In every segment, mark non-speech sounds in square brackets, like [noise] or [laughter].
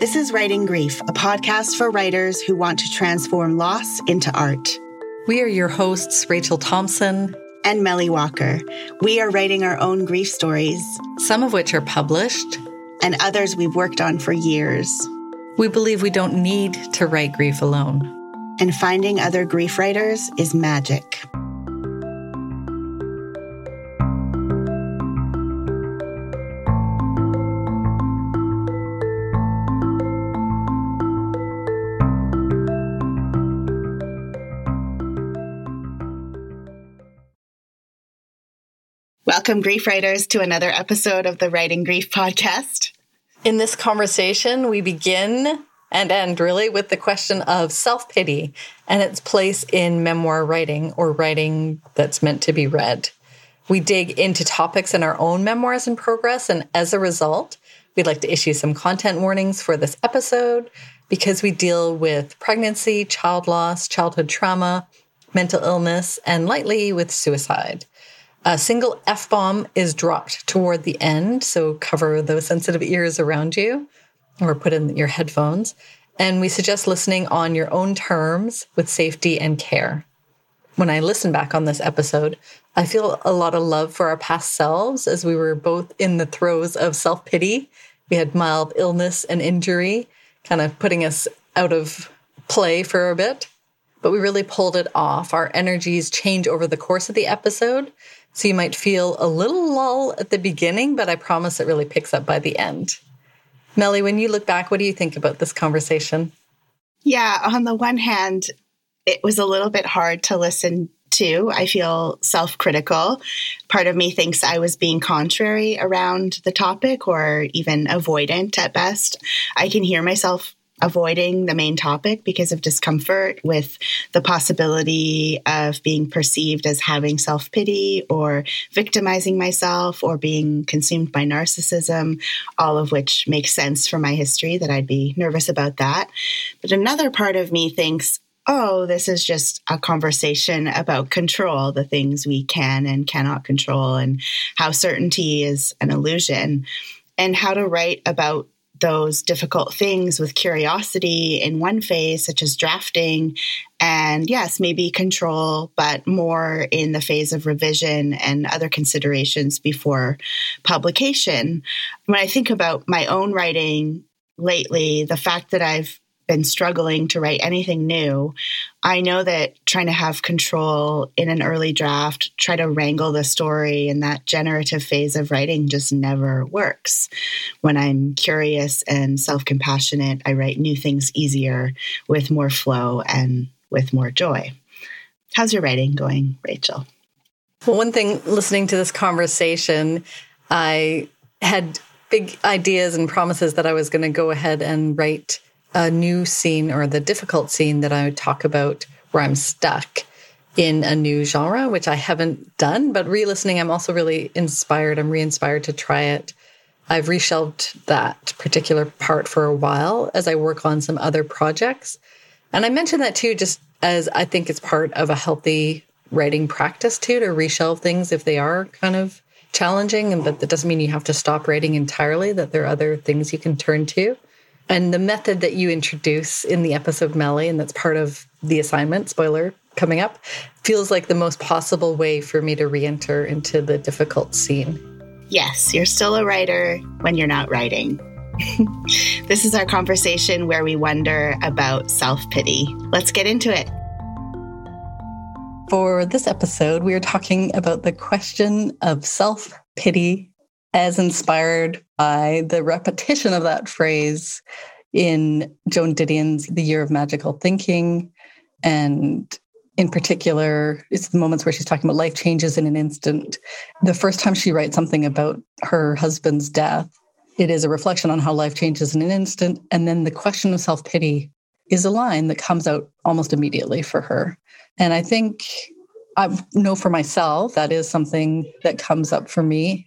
This is Writing Grief, a podcast for writers who want to transform loss into art. We are your hosts, Rachel Thompson and Melly Walker. We are writing our own grief stories, some of which are published, and others we've worked on for years. We believe we don't need to write grief alone. And finding other grief writers is magic. Welcome, grief writers, to another episode of the Writing Grief podcast. In this conversation, we begin and end really with the question of self pity and its place in memoir writing or writing that's meant to be read. We dig into topics in our own memoirs in progress, and as a result, we'd like to issue some content warnings for this episode because we deal with pregnancy, child loss, childhood trauma, mental illness, and lightly with suicide. A single F bomb is dropped toward the end, so cover those sensitive ears around you or put in your headphones. And we suggest listening on your own terms with safety and care. When I listen back on this episode, I feel a lot of love for our past selves as we were both in the throes of self pity. We had mild illness and injury, kind of putting us out of play for a bit, but we really pulled it off. Our energies change over the course of the episode. So you might feel a little lull at the beginning, but I promise it really picks up by the end. Melly, when you look back, what do you think about this conversation? Yeah, on the one hand, it was a little bit hard to listen to. I feel self critical. Part of me thinks I was being contrary around the topic or even avoidant at best. I can hear myself avoiding the main topic because of discomfort with the possibility of being perceived as having self pity or victimizing myself or being consumed by narcissism, all of which makes sense for my history that I'd be nervous about that. But another part of me thinks, oh, this is just a conversation about control, the things we can and cannot control, and how certainty is an illusion, and how to write about those difficult things with curiosity in one phase, such as drafting, and yes, maybe control, but more in the phase of revision and other considerations before publication. When I think about my own writing lately, the fact that I've been struggling to write anything new, I know that trying to have control in an early draft, try to wrangle the story in that generative phase of writing just never works. When I'm curious and self compassionate, I write new things easier with more flow and with more joy. How's your writing going, Rachel? Well, one thing listening to this conversation, I had big ideas and promises that I was going to go ahead and write a new scene or the difficult scene that I would talk about where I'm stuck in a new genre, which I haven't done. But re listening, I'm also really inspired. I'm re inspired to try it. I've reshelved that particular part for a while as I work on some other projects. And I mentioned that too, just as I think it's part of a healthy writing practice too, to reshelve things if they are kind of challenging. And But that doesn't mean you have to stop writing entirely, that there are other things you can turn to. And the method that you introduce in the episode Melly, and that's part of the assignment, spoiler coming up, feels like the most possible way for me to re enter into the difficult scene. Yes, you're still a writer when you're not writing. [laughs] this is our conversation where we wonder about self pity. Let's get into it. For this episode, we are talking about the question of self pity as inspired by the repetition of that phrase in Joan Didion's The Year of Magical Thinking. And in particular, it's the moments where she's talking about life changes in an instant. The first time she writes something about her husband's death, it is a reflection on how life changes in an instant. And then the question of self pity is a line that comes out almost immediately for her. And I think I know for myself that is something that comes up for me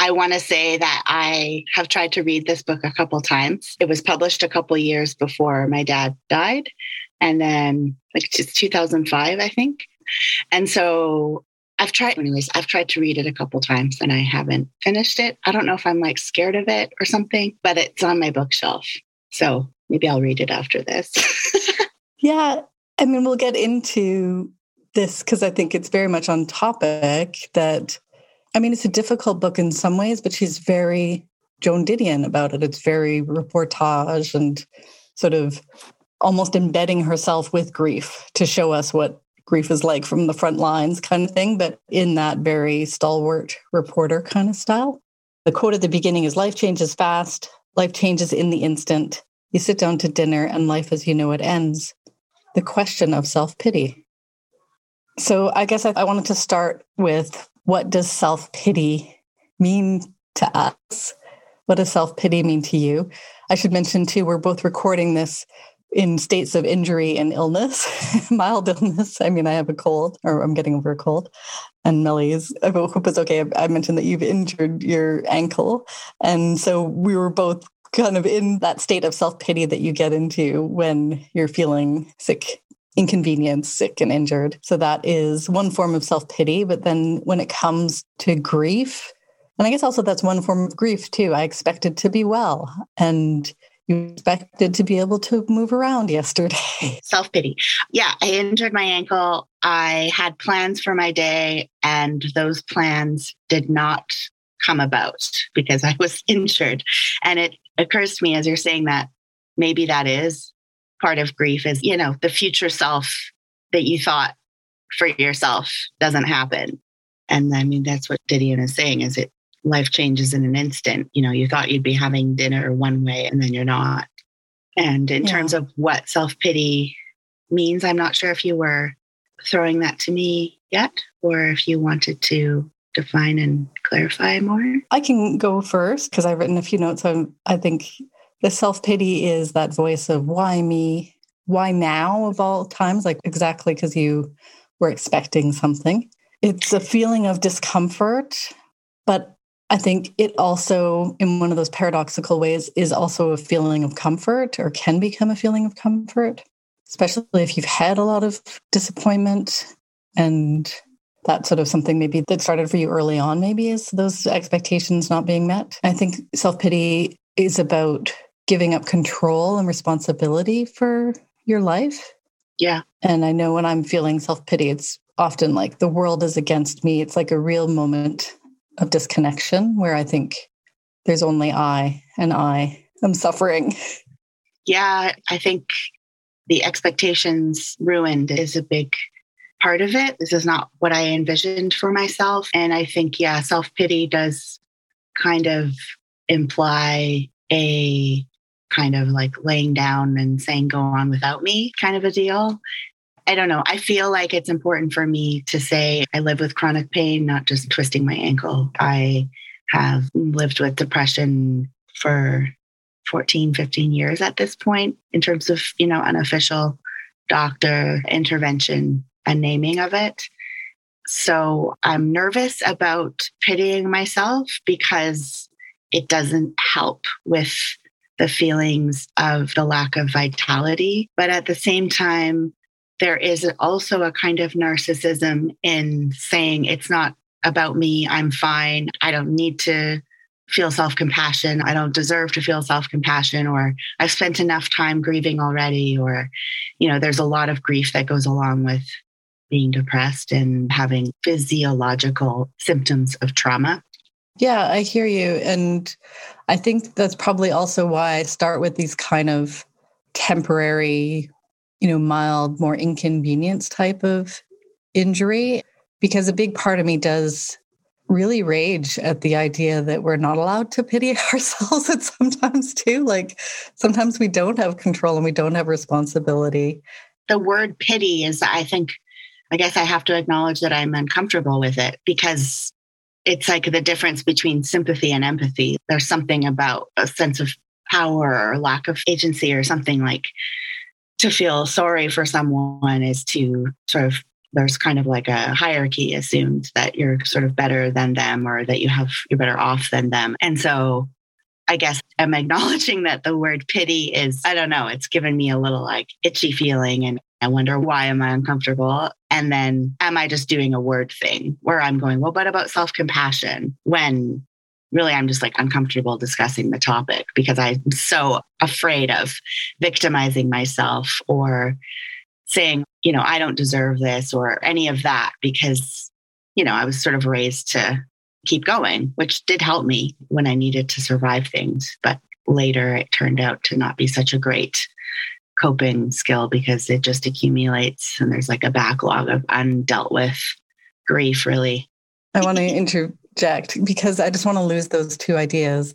I want to say that I have tried to read this book a couple times. It was published a couple years before my dad died, and then like it's 2005, I think. And so I've tried, anyways, I've tried to read it a couple times and I haven't finished it. I don't know if I'm like scared of it or something, but it's on my bookshelf. So maybe I'll read it after this. [laughs] yeah. I mean, we'll get into this because I think it's very much on topic that, I mean, it's a difficult book in some ways, but she's very Joan Didion about it. It's very reportage and sort of almost embedding herself with grief to show us what grief is like from the front lines kind of thing, but in that very stalwart reporter kind of style. The quote at the beginning is life changes fast, life changes in the instant. You sit down to dinner and life as you know it ends. The question of self pity. So I guess I, I wanted to start with what does self pity mean to us? What does self pity mean to you? I should mention too, we're both recording this in states of injury and illness, [laughs] mild illness. I mean, I have a cold, or I'm getting over a cold. And Melly's, I hope it's okay. I mentioned that you've injured your ankle. And so we were both kind of in that state of self pity that you get into when you're feeling sick, inconvenienced, sick, and injured. So that is one form of self pity. But then when it comes to grief, and I guess also that's one form of grief too. I expected to be well. And you expected to be able to move around [laughs] yesterday. Self pity. Yeah, I injured my ankle. I had plans for my day, and those plans did not come about because I was [laughs] injured. And it occurs to me as you're saying that maybe that is part of grief is, you know, the future self that you thought for yourself doesn't happen. And I mean, that's what Didion is saying is it life changes in an instant. You know, you thought you'd be having dinner one way and then you're not. And in yeah. terms of what self pity means, I'm not sure if you were throwing that to me yet or if you wanted to define and clarify more. I can go first because I've written a few notes on, I think the self pity is that voice of why me? Why now of all times? Like exactly because you were expecting something. It's a feeling of discomfort, but I think it also, in one of those paradoxical ways, is also a feeling of comfort or can become a feeling of comfort, especially if you've had a lot of disappointment and that sort of something maybe that started for you early on, maybe is those expectations not being met. I think self pity is about giving up control and responsibility for your life. Yeah. And I know when I'm feeling self pity, it's often like the world is against me. It's like a real moment of disconnection where I think there's only I and I am suffering. Yeah, I think the expectations ruined is a big part of it. This is not what I envisioned for myself. And I think, yeah, self pity does kind of imply a kind of like laying down and saying, go on without me kind of a deal. I don't know. I feel like it's important for me to say I live with chronic pain, not just twisting my ankle. I have lived with depression for 14, 15 years at this point in terms of, you know, unofficial doctor intervention and naming of it. So I'm nervous about pitying myself because it doesn't help with the feelings of the lack of vitality. But at the same time, there is also a kind of narcissism in saying it's not about me. I'm fine. I don't need to feel self compassion. I don't deserve to feel self compassion, or I've spent enough time grieving already, or, you know, there's a lot of grief that goes along with being depressed and having physiological symptoms of trauma. Yeah, I hear you. And I think that's probably also why I start with these kind of temporary you know, mild, more inconvenience type of injury, because a big part of me does really rage at the idea that we're not allowed to pity [laughs] ourselves at sometimes too. Like sometimes we don't have control and we don't have responsibility. The word pity is, I think, I guess I have to acknowledge that I'm uncomfortable with it because it's like the difference between sympathy and empathy. There's something about a sense of power or lack of agency or something like to feel sorry for someone is to sort of there's kind of like a hierarchy assumed that you're sort of better than them or that you have you're better off than them and so i guess i'm [laughs] acknowledging that the word pity is i don't know it's given me a little like itchy feeling and i wonder why am i uncomfortable and then am i just doing a word thing where i'm going well what about self-compassion when really I'm just like uncomfortable discussing the topic because I'm so afraid of victimizing myself or saying, you know, I don't deserve this or any of that because, you know, I was sort of raised to keep going, which did help me when I needed to survive things. But later it turned out to not be such a great coping skill because it just accumulates and there's like a backlog of undealt with grief, really. I want to interject because I just want to lose those two ideas.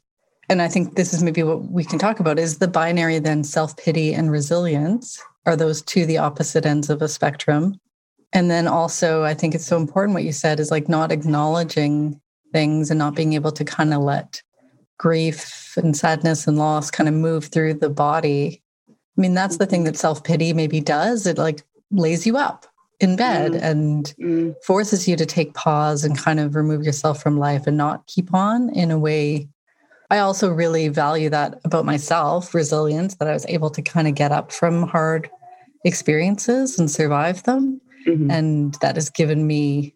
And I think this is maybe what we can talk about is the binary then self pity and resilience. Are those two the opposite ends of a spectrum? And then also, I think it's so important what you said is like not acknowledging things and not being able to kind of let grief and sadness and loss kind of move through the body. I mean, that's the thing that self pity maybe does. It like lays you up in bed mm. and mm. forces you to take pause and kind of remove yourself from life and not keep on in a way. I also really value that about myself resilience, that I was able to kind of get up from hard experiences and survive them. Mm-hmm. And that has given me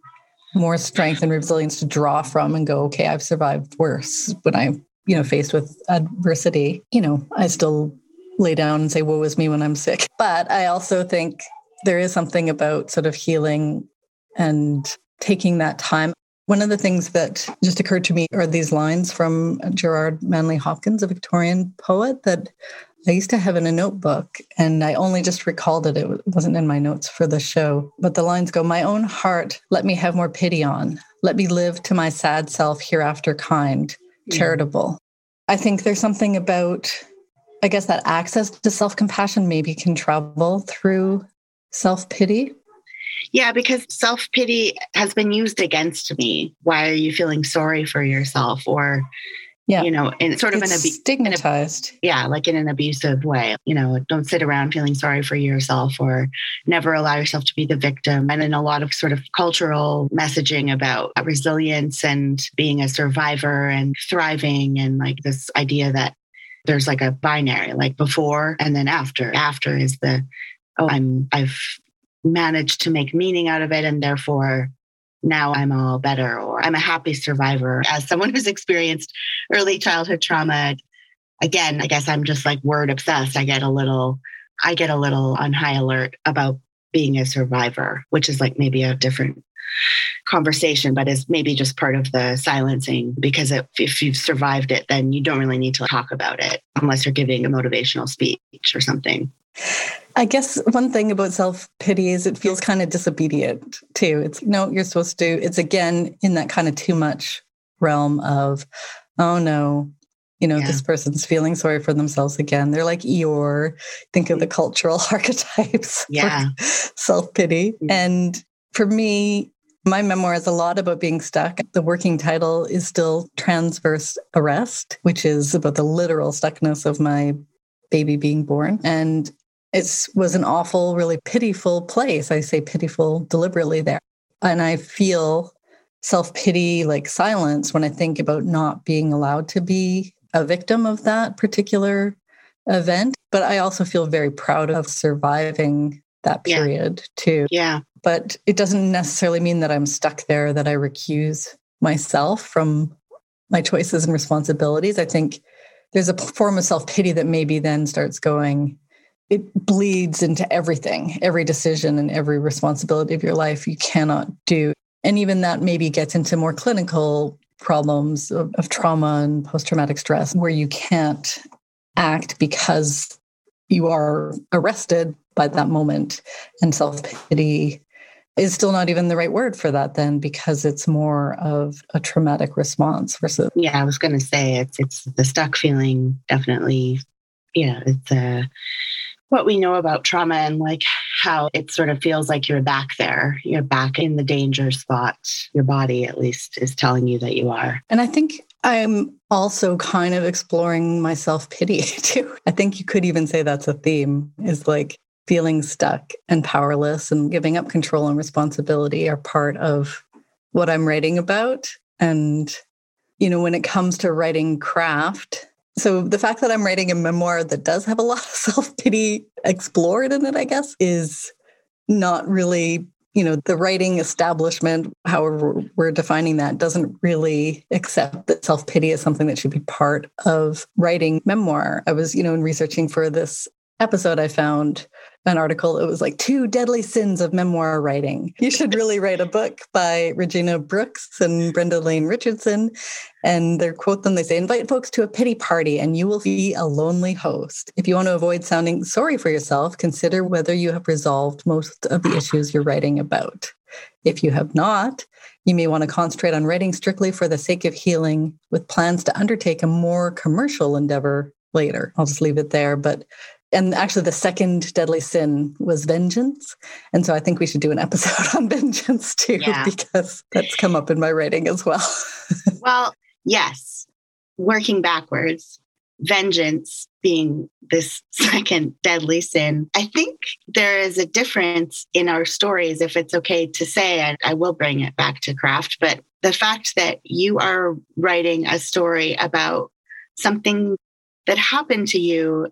more strength and resilience to draw from and go, okay, I've survived worse when I, you know, faced with adversity. You know, I still lay down and say, woe is me when I'm sick. [laughs] But I also think there is something about sort of healing and taking that time. One of the things that just occurred to me are these lines from Gerard Manley Hopkins, a Victorian poet that I used to have in a notebook, and I only just recalled it. It wasn't in my notes for the show. But the lines go My own heart, let me have more pity on. Let me live to my sad self hereafter kind, charitable. I think there's something about, I guess, that access to self compassion maybe can travel through self pity. Yeah, because self pity has been used against me. Why are you feeling sorry for yourself? Or yeah. you know, in sort of it's an abu- stigmatized. A, yeah, like in an abusive way. You know, don't sit around feeling sorry for yourself or never allow yourself to be the victim. And then a lot of sort of cultural messaging about resilience and being a survivor and thriving and like this idea that there's like a binary, like before and then after. After is the oh, I'm I've managed to make meaning out of it and therefore now I'm all better or I'm a happy survivor. As someone who's experienced early childhood trauma, again, I guess I'm just like word obsessed. I get a little, I get a little on high alert about being a survivor, which is like maybe a different conversation, but is maybe just part of the silencing because if, if you've survived it, then you don't really need to talk about it unless you're giving a motivational speech or something. I guess one thing about self pity is it feels kind of disobedient too. It's no, you're supposed to. It's again in that kind of too much realm of, oh no, you know, yeah. this person's feeling sorry for themselves again. They're like Eeyore. Think of the cultural [laughs] archetypes yeah. self pity. Mm-hmm. And for me, my memoir is a lot about being stuck. The working title is still Transverse Arrest, which is about the literal stuckness of my baby being born. And it was an awful, really pitiful place. I say pitiful deliberately there. And I feel self pity, like silence, when I think about not being allowed to be a victim of that particular event. But I also feel very proud of surviving that period yeah. too. Yeah. But it doesn't necessarily mean that I'm stuck there, that I recuse myself from my choices and responsibilities. I think there's a form of self pity that maybe then starts going, it bleeds into everything, every decision and every responsibility of your life you cannot do. And even that maybe gets into more clinical problems of, of trauma and post traumatic stress where you can't act because you are arrested by that moment. And self pity is still not even the right word for that then because it's more of a traumatic response versus yeah i was going to say it's it's the stuck feeling definitely yeah it's a what we know about trauma and like how it sort of feels like you're back there. You're back in the danger spot. Your body, at least, is telling you that you are. And I think I'm also kind of exploring my self pity [laughs] too. I think you could even say that's a theme is like feeling stuck and powerless and giving up control and responsibility are part of what I'm writing about. And, you know, when it comes to writing craft, so the fact that I'm writing a memoir that does have a lot of [laughs] self pity explored in it, I guess, is not really, you know, the writing establishment, however we're defining that, doesn't really accept that self pity is something that should be part of writing memoir. I was, you know, in researching for this episode, I found an article. It was like two deadly sins of memoir writing. You should really [laughs] write a book by Regina Brooks and Brenda Lane Richardson. And they quote them, they say, invite folks to a pity party and you will be a lonely host. If you want to avoid sounding sorry for yourself, consider whether you have resolved most of the issues you're writing about. If you have not, you may want to concentrate on writing strictly for the sake of healing with plans to undertake a more commercial endeavor later. I'll just leave it there. But and actually the second deadly sin was vengeance. And so i think we should do an episode [laughs] on vengeance too yeah. because that's come up in my writing as well. [laughs] Well yes. Working backwards vengeance being this [laughs] second deadly sin. I think there is a difference in our stories if it's okay to say and i will bring it back to craft but the fact that you are writing a story about something that happened to you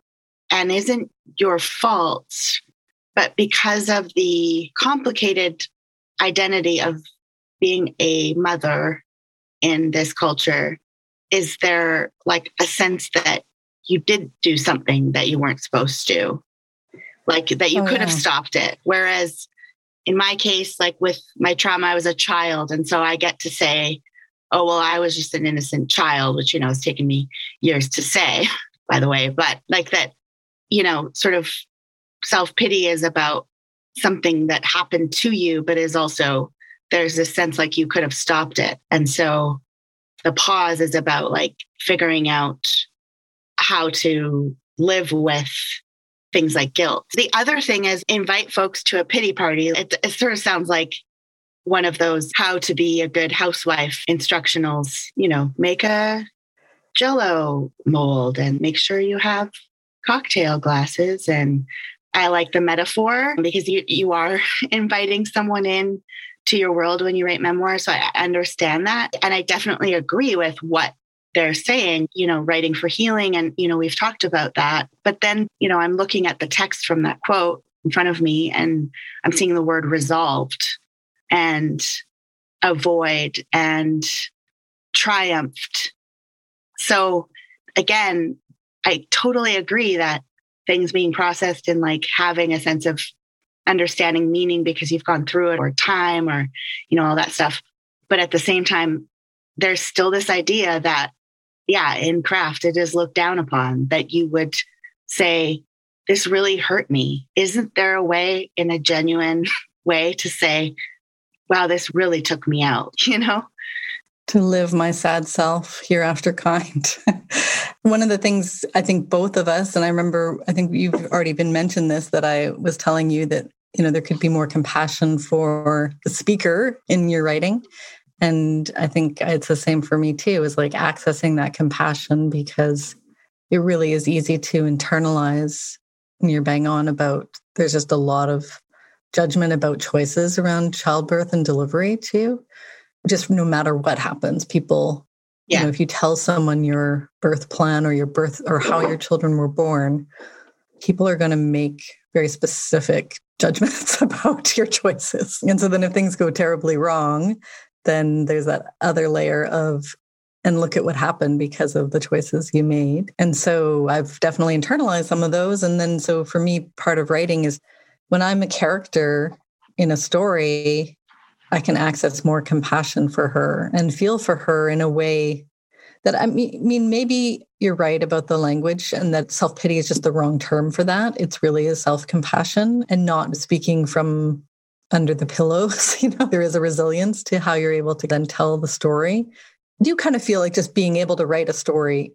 and isn't your fault, but because of the complicated identity of being a mother in this culture, is there like a sense that you did do something that you weren't supposed to? Like that you oh, could yeah. have stopped it. Whereas in my case, like with my trauma, I was a child. And so I get to say, oh, well, I was just an innocent child, which, you know, has taken me years to say, [laughs] by the way. But like that you know, sort of self pity is about something that happened to you, but is also there's this sense like you could have stopped it. And so the pause is about like figuring out how to live with things like guilt. The other thing is invite folks to a pity party. It, it sort of sounds like one of those how to be a good housewife instructionals, you know, make a jello mold and make sure you have cocktail glasses. And I like the metaphor because you, you are [laughs] inviting someone in to your world when you write memoirs. So I understand that. And I definitely agree with what they're saying, you know, writing for healing. And, you know, we've talked about that. But then, you know, I'm looking at the text from that quote in front of me and I'm seeing the word resolved and avoid and triumphed. So again, I totally agree that things being processed and like having a sense of understanding meaning because you've gone through it or time or, you know, all that stuff. But at the same time, there's still this idea that, yeah, in craft, it is looked down upon that you would say, this really hurt me. Isn't there a way in a genuine [laughs] way to say, wow, this really took me out, [laughs] you know? To live my sad self hereafter kind. [laughs] One of the things I think both of us, and I remember, I think you've already been mentioned this, that I was telling you that, you know, there could be more compassion for the speaker in your writing. And I think it's the same for me too, is like accessing that compassion because it really is easy to internalize and you're bang on about there's just a lot of judgment about choices around childbirth and delivery too. Just no matter what happens, people yeah. You know, if you tell someone your birth plan or your birth or how your children were born, people are going to make very specific judgments [laughs] about your choices. And so then if things go terribly wrong, then there's that other layer of and look at what happened because of the choices you made. And so I've definitely internalized some of those. And then so for me, part of writing is when I'm a character in a story, I can access more compassion for her and feel for her in a way that I mean, maybe you're right about the language and that self pity is just the wrong term for that. It's really a self compassion and not speaking from under the pillows. [laughs] You know, there is a resilience to how you're able to then tell the story. I do kind of feel like just being able to write a story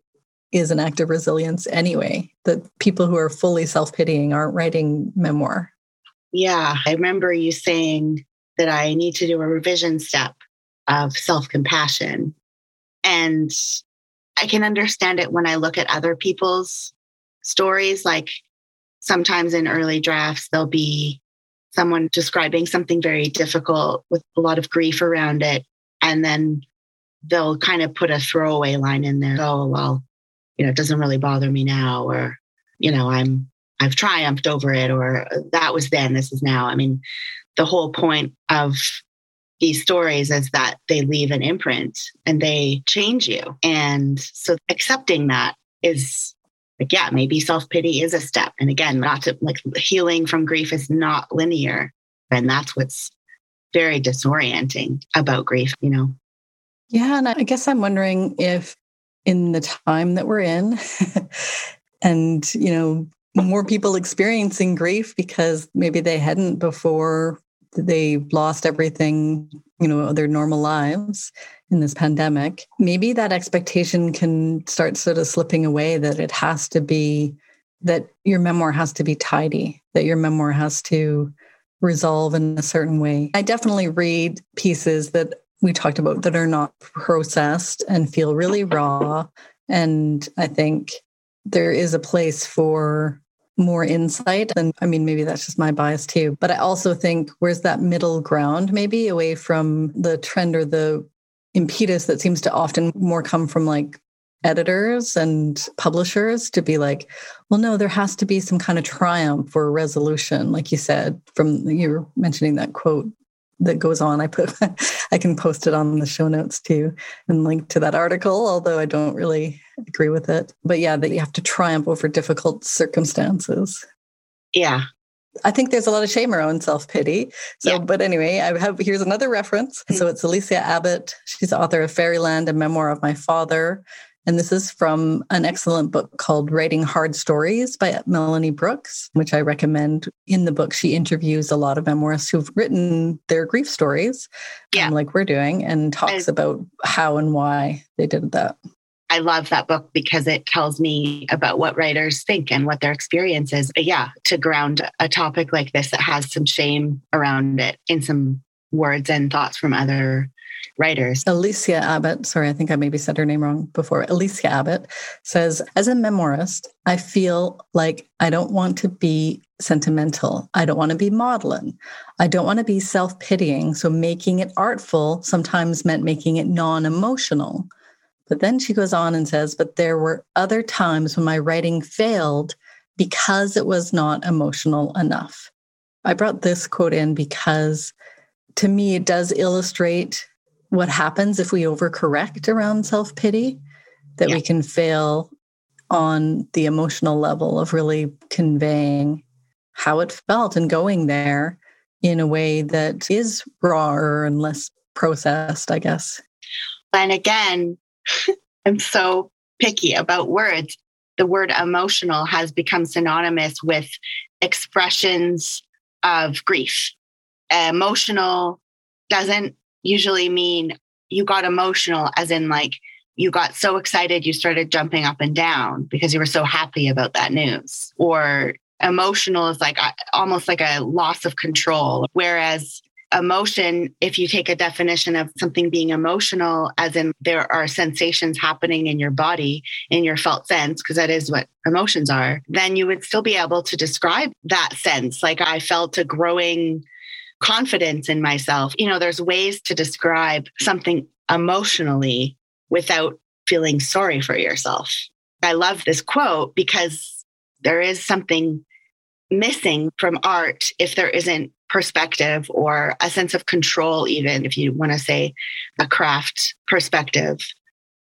is an act of resilience anyway, that people who are fully self pitying aren't writing memoir. Yeah. I remember you saying that I need to do a revision step of self compassion. And I can understand it when I look at other people's stories. Like sometimes in early drafts, there'll be someone describing something very difficult with a lot of grief around it. And then they'll kind of put a throwaway line in there. Oh, well, you know, it doesn't really bother me now, or, you know, I'm, I've triumphed over it, or that was then, this is now. I mean, the whole point of these stories is that they leave an imprint and they change you. And so accepting that is like, yeah, maybe self pity is a step. And again, not to like healing from grief is not linear. And that's what's very disorienting about grief, you know? Yeah. And I guess I'm wondering if in the time that we're in, [laughs] and, you know, more people experiencing grief because maybe they hadn't before they lost everything, you know, their normal lives in this pandemic. Maybe that expectation can start sort of slipping away that it has to be that your memoir has to be tidy, that your memoir has to resolve in a certain way. I definitely read pieces that we talked about that are not processed and feel really raw. And I think there is a place for more insight. And I mean, maybe that's just my bias too. But I also think where's that middle ground, maybe away from the trend or the impetus that seems to often more come from like editors and publishers to be like, well, no, there has to be some kind of triumph or resolution, like you said, from you were mentioning that quote that goes on. I put [laughs] I can post it on the show notes too and link to that article, although I don't really agree with it. But yeah, that you have to triumph over difficult circumstances. Yeah. I think there's a lot of shame around self pity. So, yeah. but anyway, I have here's another reference. So hmm. it's Alysia Abbott. She's author of Fairyland, a memoir of my father. And this is from an excellent book called Writing Hard Stories by Melanie Brooks, which I recommend. In the book, she interviews a lot of memoirists who've written their grief stories, yeah. Um, like we're doing, and talks I, about how and why they did that. I love that book because it tells me about what writers think and what their experience is. But yeah, to ground a topic like this that has some shame around it in some words and thoughts from other writers. Alysia Abbott, sorry, I think I maybe said her name wrong before. Alysia Abbott says, as a memoirist, I feel like I don't want to be sentimental. I don't want to be maudlin. I don't want to be self pitying. So making it artful sometimes meant making it non emotional. But then she goes on and says, but there were other times when my writing failed because it was not emotional enough. I brought this quote in because to me, it does illustrate what happens if we overcorrect around self pity, that yeah. we can fail on the emotional level of really conveying how it felt and going there in a way that is rawer and less processed, I guess. And again, [laughs] I'm so picky about words. The word emotional has become synonymous with expressions of grief. Emotional doesn't usually mean you got emotional, as in like you got so excited you started jumping up and down because you were so happy about that news. Or emotional is like almost like a loss of control. Whereas emotion, if you take a definition of something being emotional, as in there are sensations happening in your body, in your felt sense, because that is what emotions are, then you would still be able to describe that sense. Like I felt a growing confidence in myself. You know, there's ways to describe something emotionally without feeling sorry for yourself. I love this quote because there is something missing from art if there isn't perspective or a sense of control, even if you want to say a craft perspective.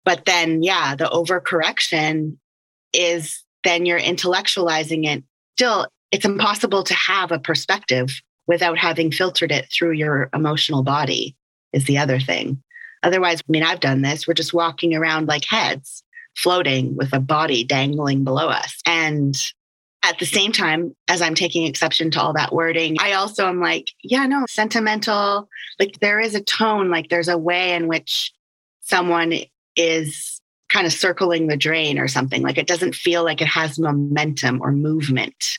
But then, yeah, the overcorrection is then you're intellectualizing it. Still, it's impossible to have a perspective without having filtered it through your emotional body, is the other thing. Otherwise, I mean, I've done this. We're just walking around like heads floating with a body dangling below us. And at the same time, as I'm taking exception to all that wording, I also am like, yeah, no, sentimental. Like there is a tone, like there's a way in which someone is kind of circling the drain or something. Like it doesn't feel like it has momentum or movement.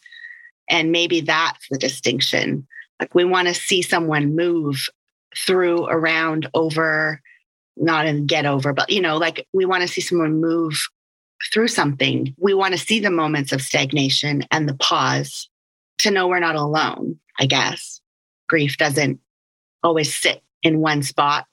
And maybe that's the distinction like we want to see someone move through, around, over, not in get over, but you know, like we want to see someone move through something. We want to see the moments of stagnation and the pause to know we're not alone, I guess. Grief doesn't always sit in one spot.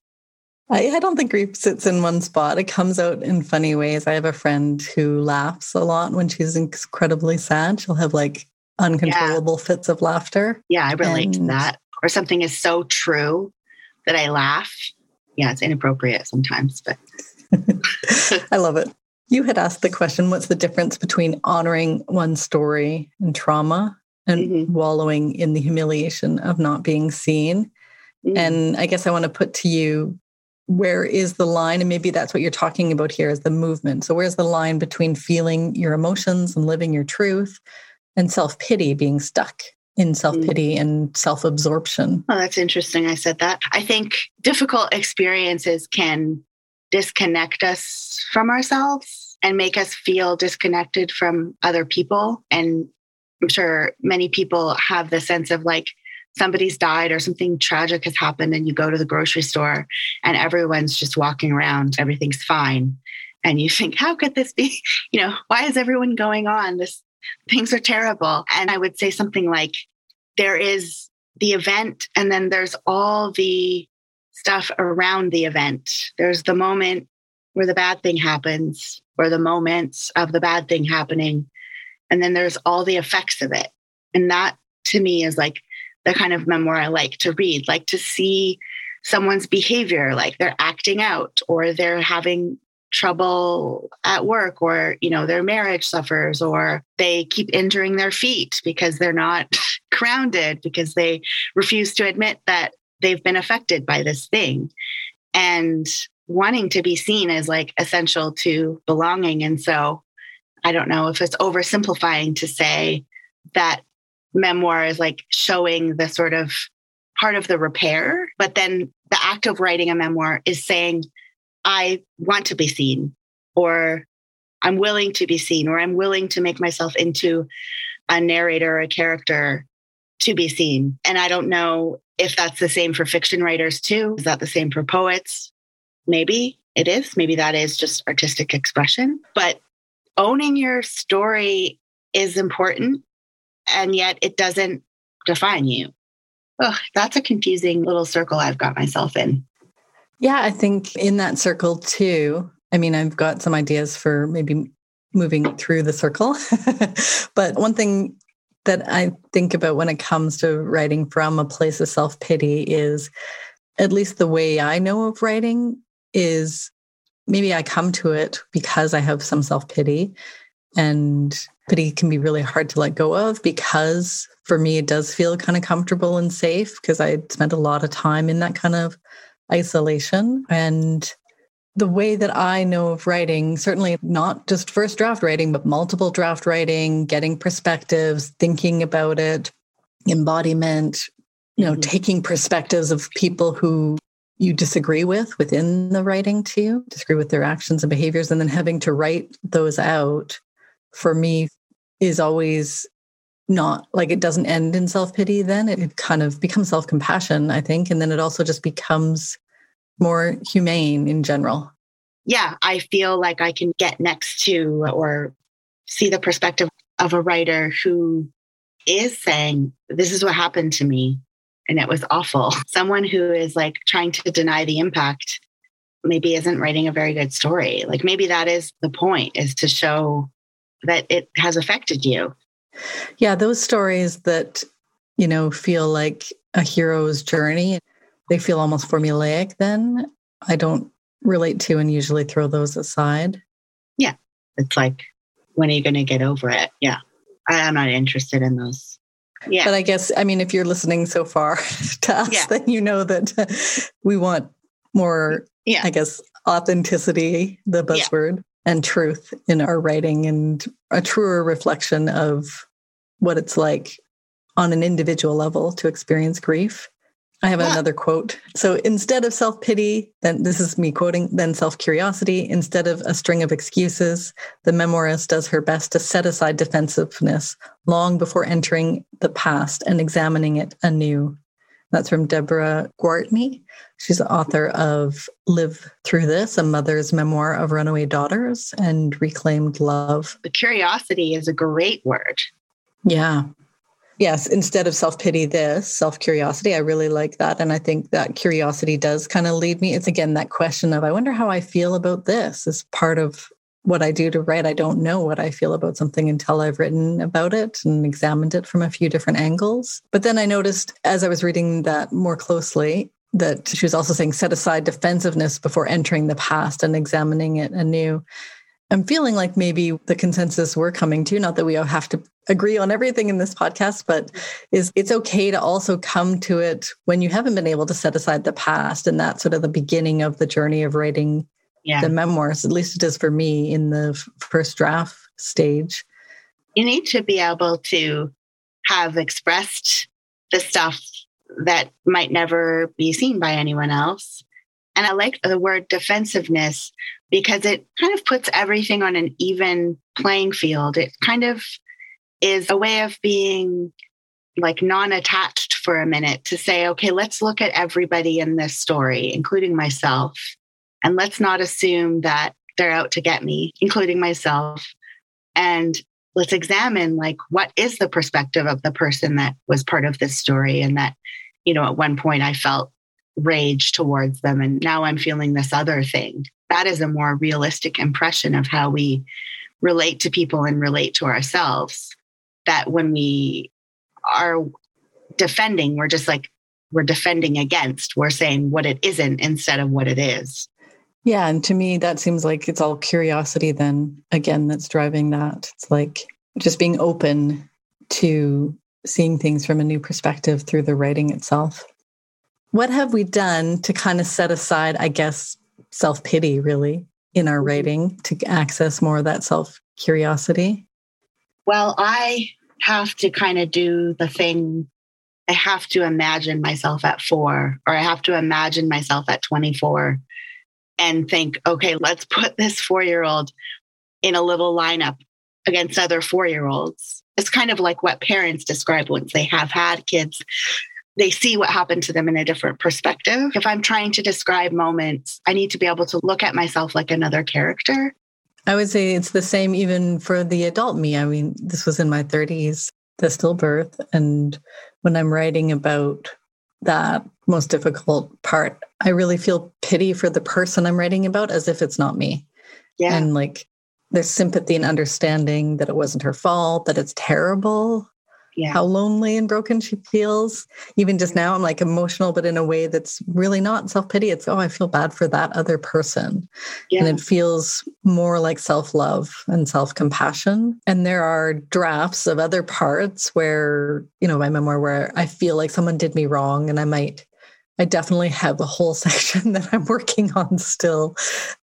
I, I don't think grief sits in one spot. It comes out in funny ways. I have a friend who laughs a lot when she's incredibly sad. She'll have like uncontrollable yeah. fits of laughter. Yeah, I relate and, to that. or something is so true that I laugh. Yeah, it's inappropriate sometimes, but [laughs] I love it. You had asked the question what's the difference between honoring one story and trauma and mm-hmm. wallowing in the humiliation of not being seen? Mm-hmm. And I guess I want to put to you where is the line? And maybe that's what you're talking about here is the movement. So, where's the line between feeling your emotions and living your truth and self pity being stuck in self pity mm. and self absorption? Oh, that's interesting. I said that. I think difficult experiences can disconnect us from ourselves and make us feel disconnected from other people. And I'm sure many people have the sense of like, somebody's died or something tragic has happened and you go to the grocery store and everyone's just walking around everything's fine and you think how could this be [laughs] you know why is everyone going on this things are terrible. And i would say something like there is the event and then there's all the stuff around the event. There's the moment where the bad thing happens or the moments of the bad thing happening and then there's all the effects of it. And that to me is like the kind of memoir I like to read, like to see someone's behavior, like they're acting out or they're having trouble at work or you know their marriage suffers or they keep injuring their feet because they're not [laughs] grounded because they refuse to admit that they've been affected by this thing and wanting to be seen as like essential to belonging and so i don't know if it's oversimplifying to say that memoir is like showing the sort of part of the repair. But then the act of writing a memoir is saying, I want to be seen, or I'm willing to be seen, or I'm willing to make myself into a narrator or a character to be seen. And I don't know if that's the same for fiction writers too. Is that the same for poets? Maybe it is. Maybe that is just artistic expression. But owning your story is important and yet it doesn't define you. Oh, that's a confusing little circle I've got myself in. Yeah, I think in that circle too. I mean, I've got some ideas for maybe moving through the circle. [laughs] but one thing that I think about when it comes to writing from a place of self pity is at least the way I know of writing is maybe I come to it because I have some self pity and pity can be really hard to let go of because for me it does feel kind of comfortable and safe because I spent a lot of time in that kind of isolation and the way that I know of writing, certainly not just first draft writing, but multiple draft writing, getting perspectives, thinking about it, embodiment, you know, mm-hmm. taking perspectives of people who you disagree with within the writing too, disagree with their actions and behaviors, and then having to write those out for me is always not like it doesn't end in self pity, then it kind of becomes self compassion, I think. And then it also just becomes more humane in general. Yeah, I feel like I can get next to or see the perspective of a writer who is saying, This is what happened to me. And it was awful. [laughs] Someone who is like trying to deny the impact maybe isn't writing a very good story. Like maybe that is the point is to show that it has affected you. Yeah, those stories that, you know, feel like a hero's journey, they feel almost formulaic then. I don't relate to and usually throw those aside. Yeah. It's like, when are you going to get over it? Yeah. I'm not interested in those. Yeah. But I guess, I mean, if you're listening so far [laughs] to us, yeah. then you know that [laughs] we want more, yeah. I guess, authenticity, the buzzword and truth in our writing and a truer reflection of what it's like on an individual level to experience grief. I have yeah. another quote. So instead of self pity, then this is me quoting, then self curiosity, instead of a string of excuses, the memoirist does her best to set aside defensiveness long before entering the past and examining it anew. That's from Deborah Gwartney. She's the author of Live Through This, a mother's memoir of runaway daughters and reclaimed love. The curiosity is a great word. Yeah. Yes, instead of self pity, this self curiosity. I really like that. And I think that curiosity does kind of lead me. It's again that question of, I wonder how I feel about this is part of what I do to write. I don't know what I feel about something until I've written about it and examined it from a few different angles. But then I noticed as I was reading that more closely that she was also saying set aside defensiveness before entering the past and examining it anew. I'm feeling like maybe the consensus we're coming to, not that we have to agree on everything in this podcast, but is it's okay to also come to it when you haven't been able to set aside the past. And that's sort of the beginning of the journey of writing yeah. the memoirs. At least it is for me in the first draft stage. You need to be able to have expressed the stuff that might never be seen by anyone else. And I like the word defensiveness because it kind of puts everything on an even playing field. It kind of is a way of being like non attached for a minute to say, okay, let's look at everybody in this story, including myself. And let's not assume that they're out to get me, including myself. And let's examine like what is the perspective of the person that was part of this story and that, you know, at one point I felt rage towards them and now I'm feeling this other thing that is a more realistic impression of how we relate to people and relate to ourselves. That when we are defending, we're just like, we're defending against, we're saying what it isn't instead of what it is. Yeah. And to me, that seems like it's all curiosity, then again, that's driving that. It's like just being open to seeing things from a new perspective through the writing itself. What have we done to kind of set aside, I guess, self pity, really, in our mm-hmm. writing to access more of that self curiosity? Well, I have to kind of do the thing. I have to imagine myself at four, or I have to imagine myself at 24 and think, okay, let's put this four year old in a little lineup against other four year olds. It's kind of like what parents describe once they have had kids they see what happened to them in a different perspective. If I'm trying to describe moments, I need to be able to look at myself like another character. I would say it's the same even for the adult me. I mean, this was in my 30s, the stillbirth. And when I'm writing about that most difficult part, I really feel pity for the person I'm writing about as if it's not me. Yeah. And like there's sympathy and understanding that it wasn't her fault, that it's terrible yeah. how lonely and broken she feels. Even just now, I'm like emotional, but in a way that's really not self pity. It's, oh, I feel bad for that other person. Yeah. And it feels more like self love and self compassion. And there are drafts of other parts where, you know, my memoir where I feel like someone did me wrong and I might I definitely have a whole [laughs] section that I'm working on still,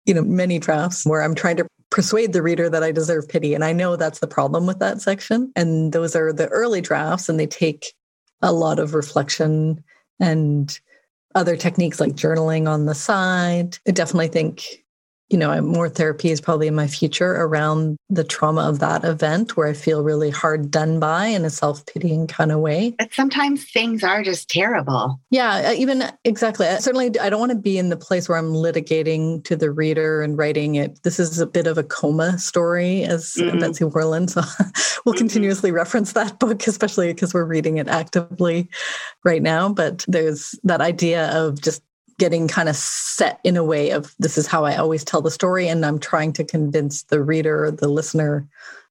you know, many drafts where I'm trying to persuade the reader that I deserve pity. And I know that's the problem with that section. And those are the early drafts, and they take a lot of reflection and other techniques like journaling on the side. I definitely think you know, more therapy is probably in my future around the trauma of that event where I feel really hard done by in a self pitying kind of way. But sometimes things are just terrible. Yeah, uh, even exactly. Certainly, I don't want to be in the place where I'm litigating to the reader and writing it. This is a bit of a coma story, as mm-hmm. Betsy Warland. So [laughs] we'll mm-hmm. continuously reference that book, especially because we're reading it actively right now. But there's that idea of just getting kind of set in a way of this is how I always tell the story. And I'm trying to convince the reader or the listener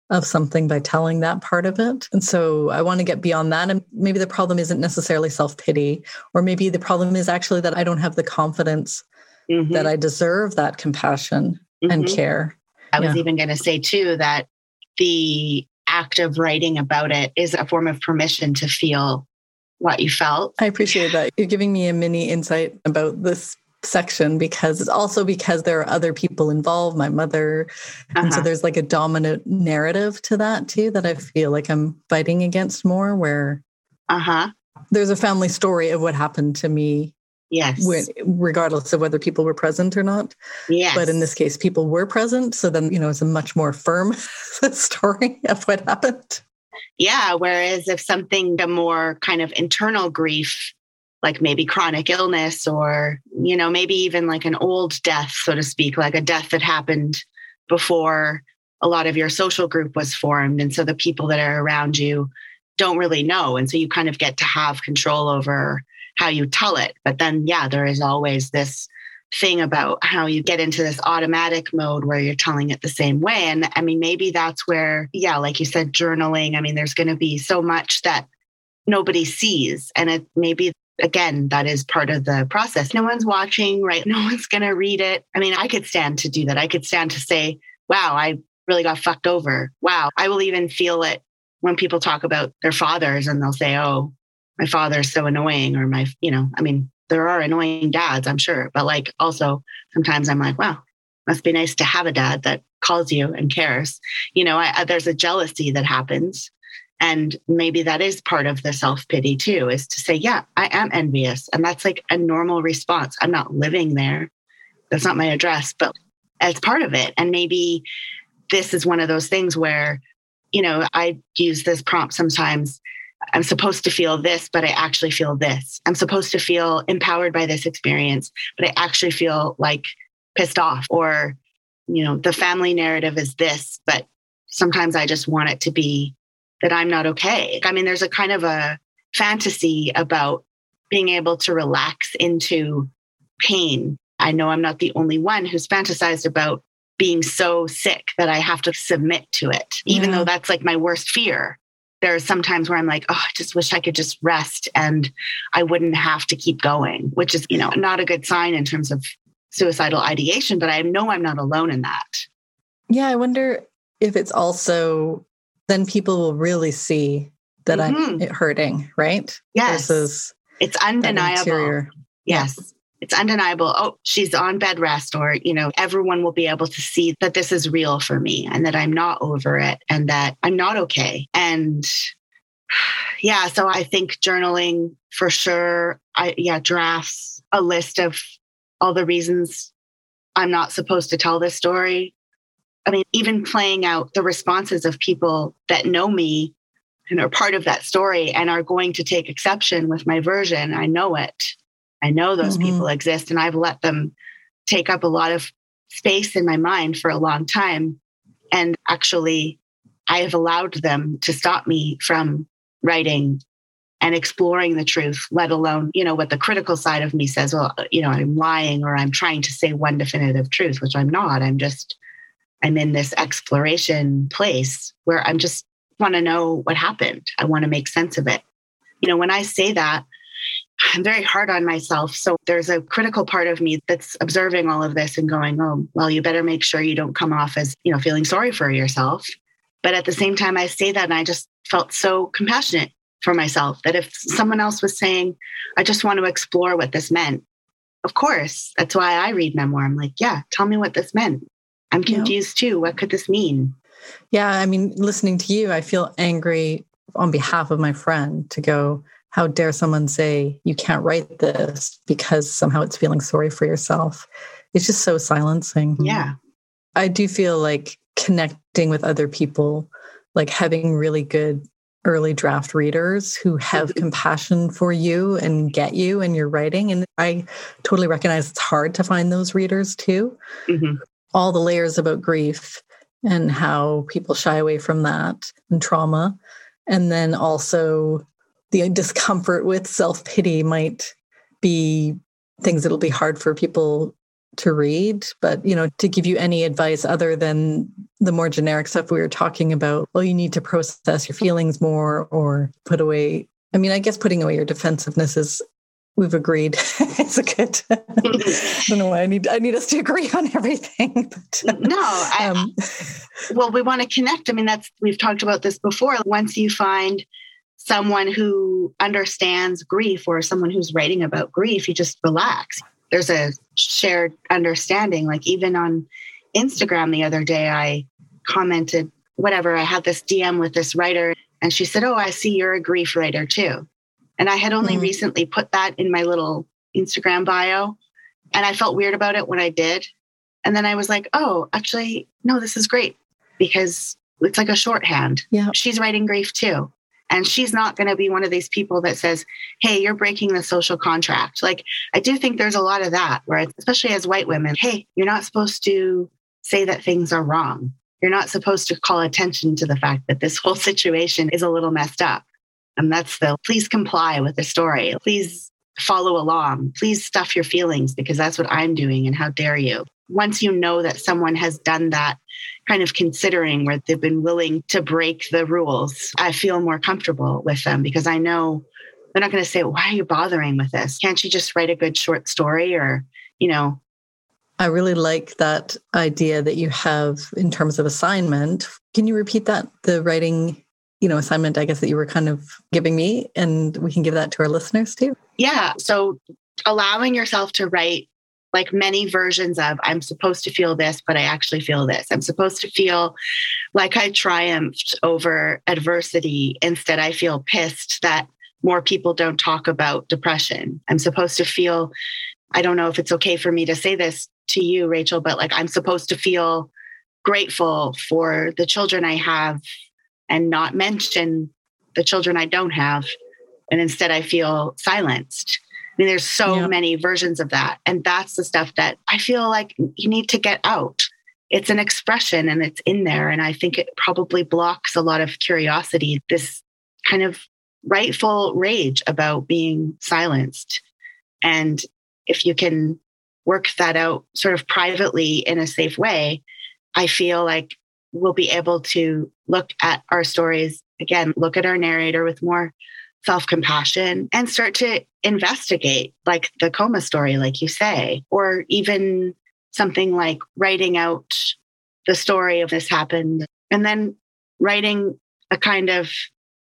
of something by telling that part of it. And so I want to get beyond that. And maybe the problem isn't necessarily self pity, or maybe the problem is actually that I don't have the confidence mm-hmm. that I deserve that compassion mm-hmm. and care. I was yeah. even going to say, too, that the act of writing about it is a form of permission to feel what you felt. I appreciate that. You're giving me a mini insight about this section because it's also because there are other people involved, my mother. Uh-huh. And so uh-huh. there's like a dominant narrative to that too that I feel like I'm fighting against more where uh-huh. there's a family story of what happened to me. Yes. When, regardless of whether people were present or not. Yes. But in this case, people were present. So then, you know, it's a much more firm [laughs] story of what happened. Yeah. Whereas if something, a more kind of internal grief, like maybe chronic illness or, you know, maybe even like an old death, so to speak, like a death that happened before a lot of your social group was formed. And so the people that are around you don't really know. And so you kind of get to have control over how you tell it. But then, yeah, there is always this thing about how you get into this automatic mode where you're telling it the same way. And I mean, maybe that's where, yeah, like you said, journaling. I mean, there's going to be so much that nobody sees. And it maybe again, that is part of the process. No one's watching, right? [laughs] No one's going to read it. I mean, I could stand to do that. I could stand to say, wow, I really got fucked over. Wow. I will even feel it when people talk about their fathers and they'll say, oh, my father's so annoying, or my, you know, I mean, there are annoying dads, I'm sure, but like also sometimes I'm like, wow, must be nice to have a dad that calls you and cares. You know, I, there's a jealousy that happens. And maybe that is part of the self pity too, is to say, yeah, I am envious. And that's like a normal response. I'm not living there. That's not my address, but as part of it. And maybe this is one of those things where, you know, I use this prompt sometimes I'm supposed to feel this, but I actually feel this. I'm supposed to feel empowered by this experience, but I actually feel like pissed off. Or, you know, the family narrative is this, but sometimes I just want it to be that I'm not okay. I mean, there's a kind of a fantasy about being able to relax into pain. I know I'm not the only one who's fantasized about being so sick that I have to submit to it, even yeah. though that's like my worst fear there are some times where I'm like, oh, I just wish I could just rest and I wouldn't have to keep going, which is, you know, not a good sign in terms of suicidal ideation, but I know I'm not alone in that. Yeah, I wonder if it's also then people will really see that mm-hmm. I'm hurting, right? Yes. Versus it's undeniable. Yes it's undeniable. Oh she's on bed rest or you know everyone will be able to see that this is real for me and that i'm not over it and that i'm not okay. And [sighs] yeah so i think journaling for sure. I yeah drafts a list of all the reasons i'm not supposed to tell this story. I mean even playing out the responses of people that know me and are part of that story and are going to take exception with my version i know it I know those mm-hmm. people exist and I've let them take up a lot of space in my mind for a long time. And actually, I have allowed them to stop me from writing and exploring the truth, let alone, you know, what the critical side of me says, well, you know, I'm lying or I'm trying to say one definitive truth, which I'm not. I'm just, I'm in this exploration place where I'm just want to know what happened. I want to make sense of it. You know, when I say that, I'm very hard on myself. So there's a critical part of me that's observing all of this and going, oh, well, you better make sure you don't come off as, you know, feeling sorry for yourself. But at the same time, I say that and I just felt so compassionate for myself that if someone else was saying, I just want to explore what this meant, of course, that's why I read memoir. I'm like, yeah, tell me what this meant. I'm confused too. What could this mean? Yeah. I mean, listening to you, I feel angry on behalf of my friend to go, how dare someone say you can't write this because somehow it's feeling sorry for yourself? It's just so silencing. Yeah. I do feel like connecting with other people like having really good early draft readers who have mm-hmm. compassion for you and get you and your writing. And i totally recognize it's hard to find those readers too. Mm-hmm. all the layers about grief and how people shy away from that and trauma. And then also the discomfort with self pity might be things that'll be hard for people to read. But you know to give you any advice other than the more generic stuff we were talking about well you need to process your feelings more or put away i mean i guess putting away your defensiveness is we've agreed [laughs] it's a good [laughs] i don't know why i need i need us to agree on everything [laughs] but, no I, um, well we want to connect. I mean that's we've talked about this before. Once you find someone who understands grief or someone who's writing about grief, you just relax. There's a shared understanding. Like even on Instagram the other day, I commented, whatever, I had this DM with this writer, and she said, Oh, I see you're a grief writer too. And I had only mm-hmm. recently put that in my little Instagram bio. And I felt weird about it when I did. And then I was like, oh, actually, no, this is great because it's like a shorthand. Yeah. She's writing grief too. And she's not going to be one of these people that says, Hey, you're breaking the social contract. Like, I do think there's a lot of that where, especially as white women, hey, you're not supposed to say that things are wrong. You're not supposed to call attention to the fact that this whole situation is a little messed up. And that's the please comply with the story. Please follow along. Please stuff your feelings because that's what I'm doing and how dare you. Once you know that someone has done that kind of considering where they've been willing to break the rules, I feel more comfortable with them because I know they're not going to say, Why are you bothering with this? Can't you just write a good short story or, you know? I really like that idea that you have in terms of assignment. Can you repeat that? The writing you know assignment i guess that you were kind of giving me and we can give that to our listeners too yeah so allowing yourself to write like many versions of i'm supposed to feel this but i actually feel this i'm supposed to feel like i triumphed over adversity instead i feel pissed that more people don't talk about depression i'm supposed to feel i don't know if it's okay for me to say this to you rachel but like i'm supposed to feel grateful for the children i have and not mention the children I don't have. And instead, I feel silenced. I mean, there's so yeah. many versions of that. And that's the stuff that I feel like you need to get out. It's an expression and it's in there. And I think it probably blocks a lot of curiosity, this kind of rightful rage about being silenced. And if you can work that out sort of privately in a safe way, I feel like we'll be able to look at our stories again, look at our narrator with more self compassion and start to investigate, like the coma story, like you say, or even something like writing out the story of this happened and then writing a kind of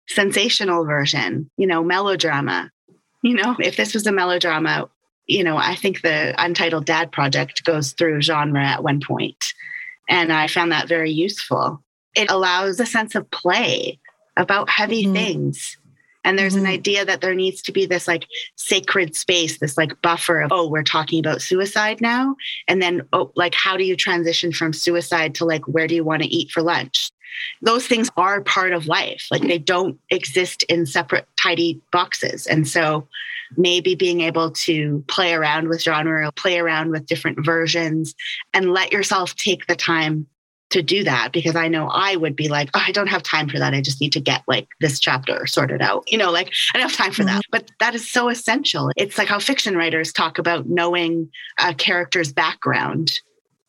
sensational version, you know, melodrama. You know, if this was a melodrama, you know, I think the Untitled Dad Project goes through genre at one point and I found that very useful. It allows a sense of play about heavy mm-hmm. things. And there's mm-hmm. an idea that there needs to be this like sacred space, this like buffer of, oh, we're talking about suicide now. And then, oh, like, how do you transition from suicide to like, where do you want to eat for lunch? Those things are part of life. Like, they don't exist in separate, tidy boxes. And so, maybe being able to play around with genre, play around with different versions, and let yourself take the time to do that because I know I would be like, oh, I don't have time for that. I just need to get like this chapter sorted out. You know, like I don't have time for mm-hmm. that. But that is so essential. It's like how fiction writers talk about knowing a character's background,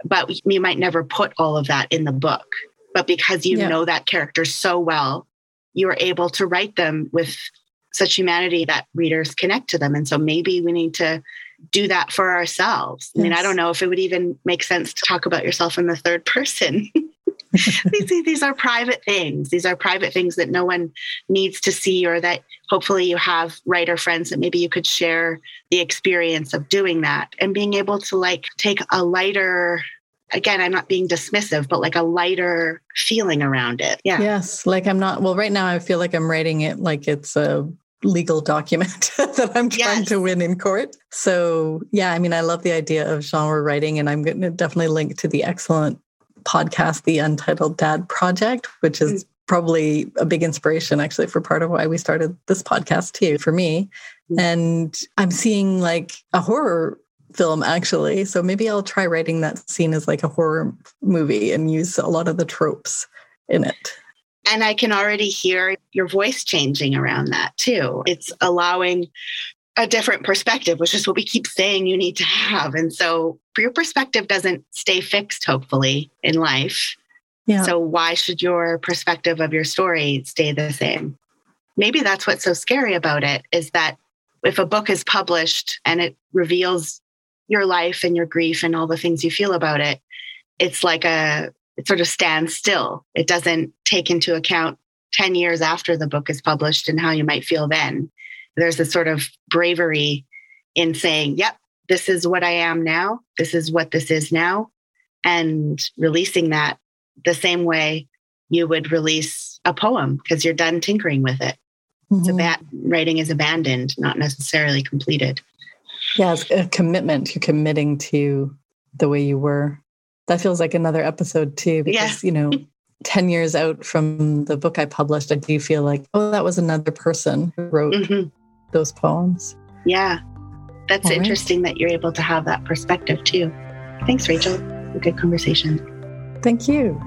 but you might never put all of that in the book. But because you yeah. know that character so well, you're able to write them with such humanity that readers connect to them. And so maybe we need to do that for ourselves. Yes. I mean, I don't know if it would even make sense to talk about yourself in the third person. [laughs] these, these are private things. These are private things that no one needs to see, or that hopefully you have writer friends that maybe you could share the experience of doing that and being able to like take a lighter again, I'm not being dismissive, but like a lighter feeling around it. Yeah. Yes. Like I'm not, well, right now I feel like I'm writing it like it's a legal document [laughs] that I'm trying yes. to win in court. So, yeah, I mean, I love the idea of genre writing, and I'm going to definitely link to the excellent podcast, The Untitled Dad Project, which is mm. probably a big inspiration actually for part of why we started this podcast too for me. Mm. And I'm seeing like a horror film actually. So maybe I'll try writing that scene as like a horror movie and use a lot of the tropes in it. And I can already hear your voice changing around that too. It's allowing a different perspective, which is what we keep saying you need to have. And so your perspective doesn't stay fixed, hopefully, in life. Yeah. So why should your perspective of your story stay the same? Maybe that's what's so scary about it is that if a book is published and it reveals your life and your grief and all the things you feel about it, it's like a it sort of stands still. It doesn't take into account 10 years after the book is published and how you might feel then. There's a sort of bravery in saying, yep, this is what I am now. This is what this is now. And releasing that the same way you would release a poem because you're done tinkering with it. Mm-hmm. It's ba- writing is abandoned, not necessarily completed. Yeah, it's a commitment. You're committing to the way you were that feels like another episode too, because, yeah. you know, [laughs] 10 years out from the book I published, I do feel like, oh, that was another person who wrote mm-hmm. those poems. Yeah. That's All interesting right. that you're able to have that perspective too. Thanks, Rachel. A good conversation. Thank you.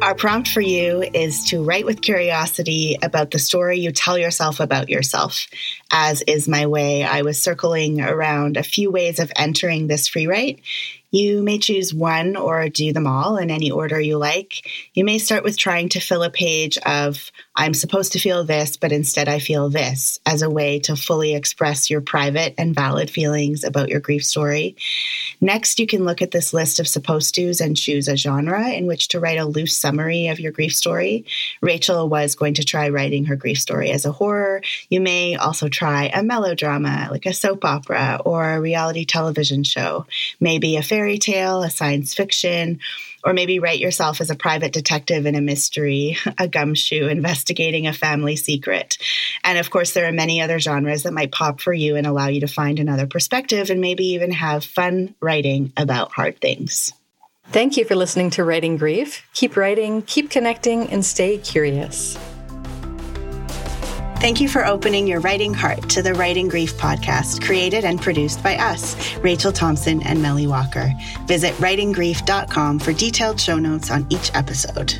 Our Our prompt for you is to write with curiosity about the story you tell yourself about yourself. As is my way, I was circling around a few ways of entering this free write. You may choose one or do them all in any order you like. You may start with trying to fill a page of I'm supposed to feel this, but instead I feel this as a way to fully express your private and valid feelings about your grief story. Next, you can look at this list of supposed tos and choose a genre in which to write a loose summary of your grief story. Rachel was going to try writing her grief story as a horror. You may also try a melodrama, like a soap opera or a reality television show, maybe a fairy tale, a science fiction or maybe write yourself as a private detective in a mystery, [laughs] a gumshoe investigating a family secret. And of course, there are many other genres that might pop for you and allow you to find another perspective and maybe even have fun writing about hard things. Thank you for listening to Writing Grief. Keep writing, keep connecting, and stay curious. Thank you for opening your writing heart to the Writing Grief podcast, created and produced by us, Rachel Thompson and Melly Walker. Visit writinggrief.com for detailed show notes on each episode.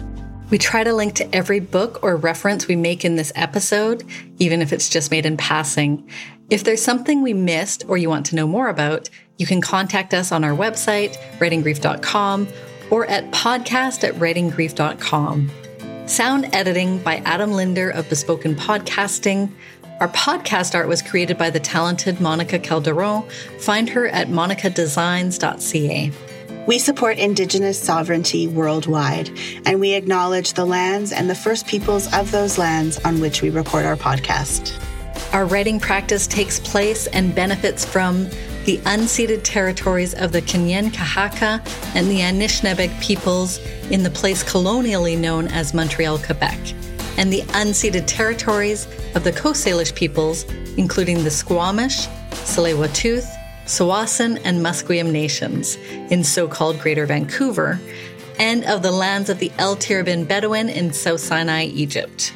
We try to link to every book or reference we make in this episode, even if it's just made in passing. If there's something we missed or you want to know more about, you can contact us on our website, writinggrief.com, or at podcast at writinggrief.com. Sound editing by Adam Linder of Bespoken Podcasting. Our podcast art was created by the talented Monica Calderon. Find her at monicadesigns.ca. We support Indigenous sovereignty worldwide, and we acknowledge the lands and the first peoples of those lands on which we record our podcast. Our writing practice takes place and benefits from the unceded territories of the Kanien'kehá:ka and the Anishinaabeg peoples in the place colonially known as Montreal, Quebec, and the unceded territories of the Coast Salish peoples, including the Squamish, Tsleil-Waututh, Tsawwassen, and Musqueam nations in so-called Greater Vancouver, and of the lands of the El Tirabin Bedouin in South Sinai, Egypt.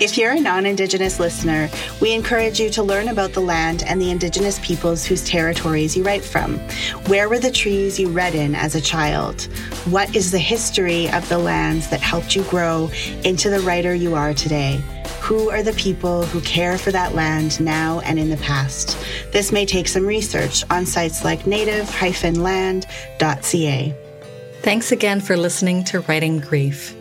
If you're a non Indigenous listener, we encourage you to learn about the land and the Indigenous peoples whose territories you write from. Where were the trees you read in as a child? What is the history of the lands that helped you grow into the writer you are today? Who are the people who care for that land now and in the past? This may take some research on sites like native-land.ca. Thanks again for listening to Writing Grief.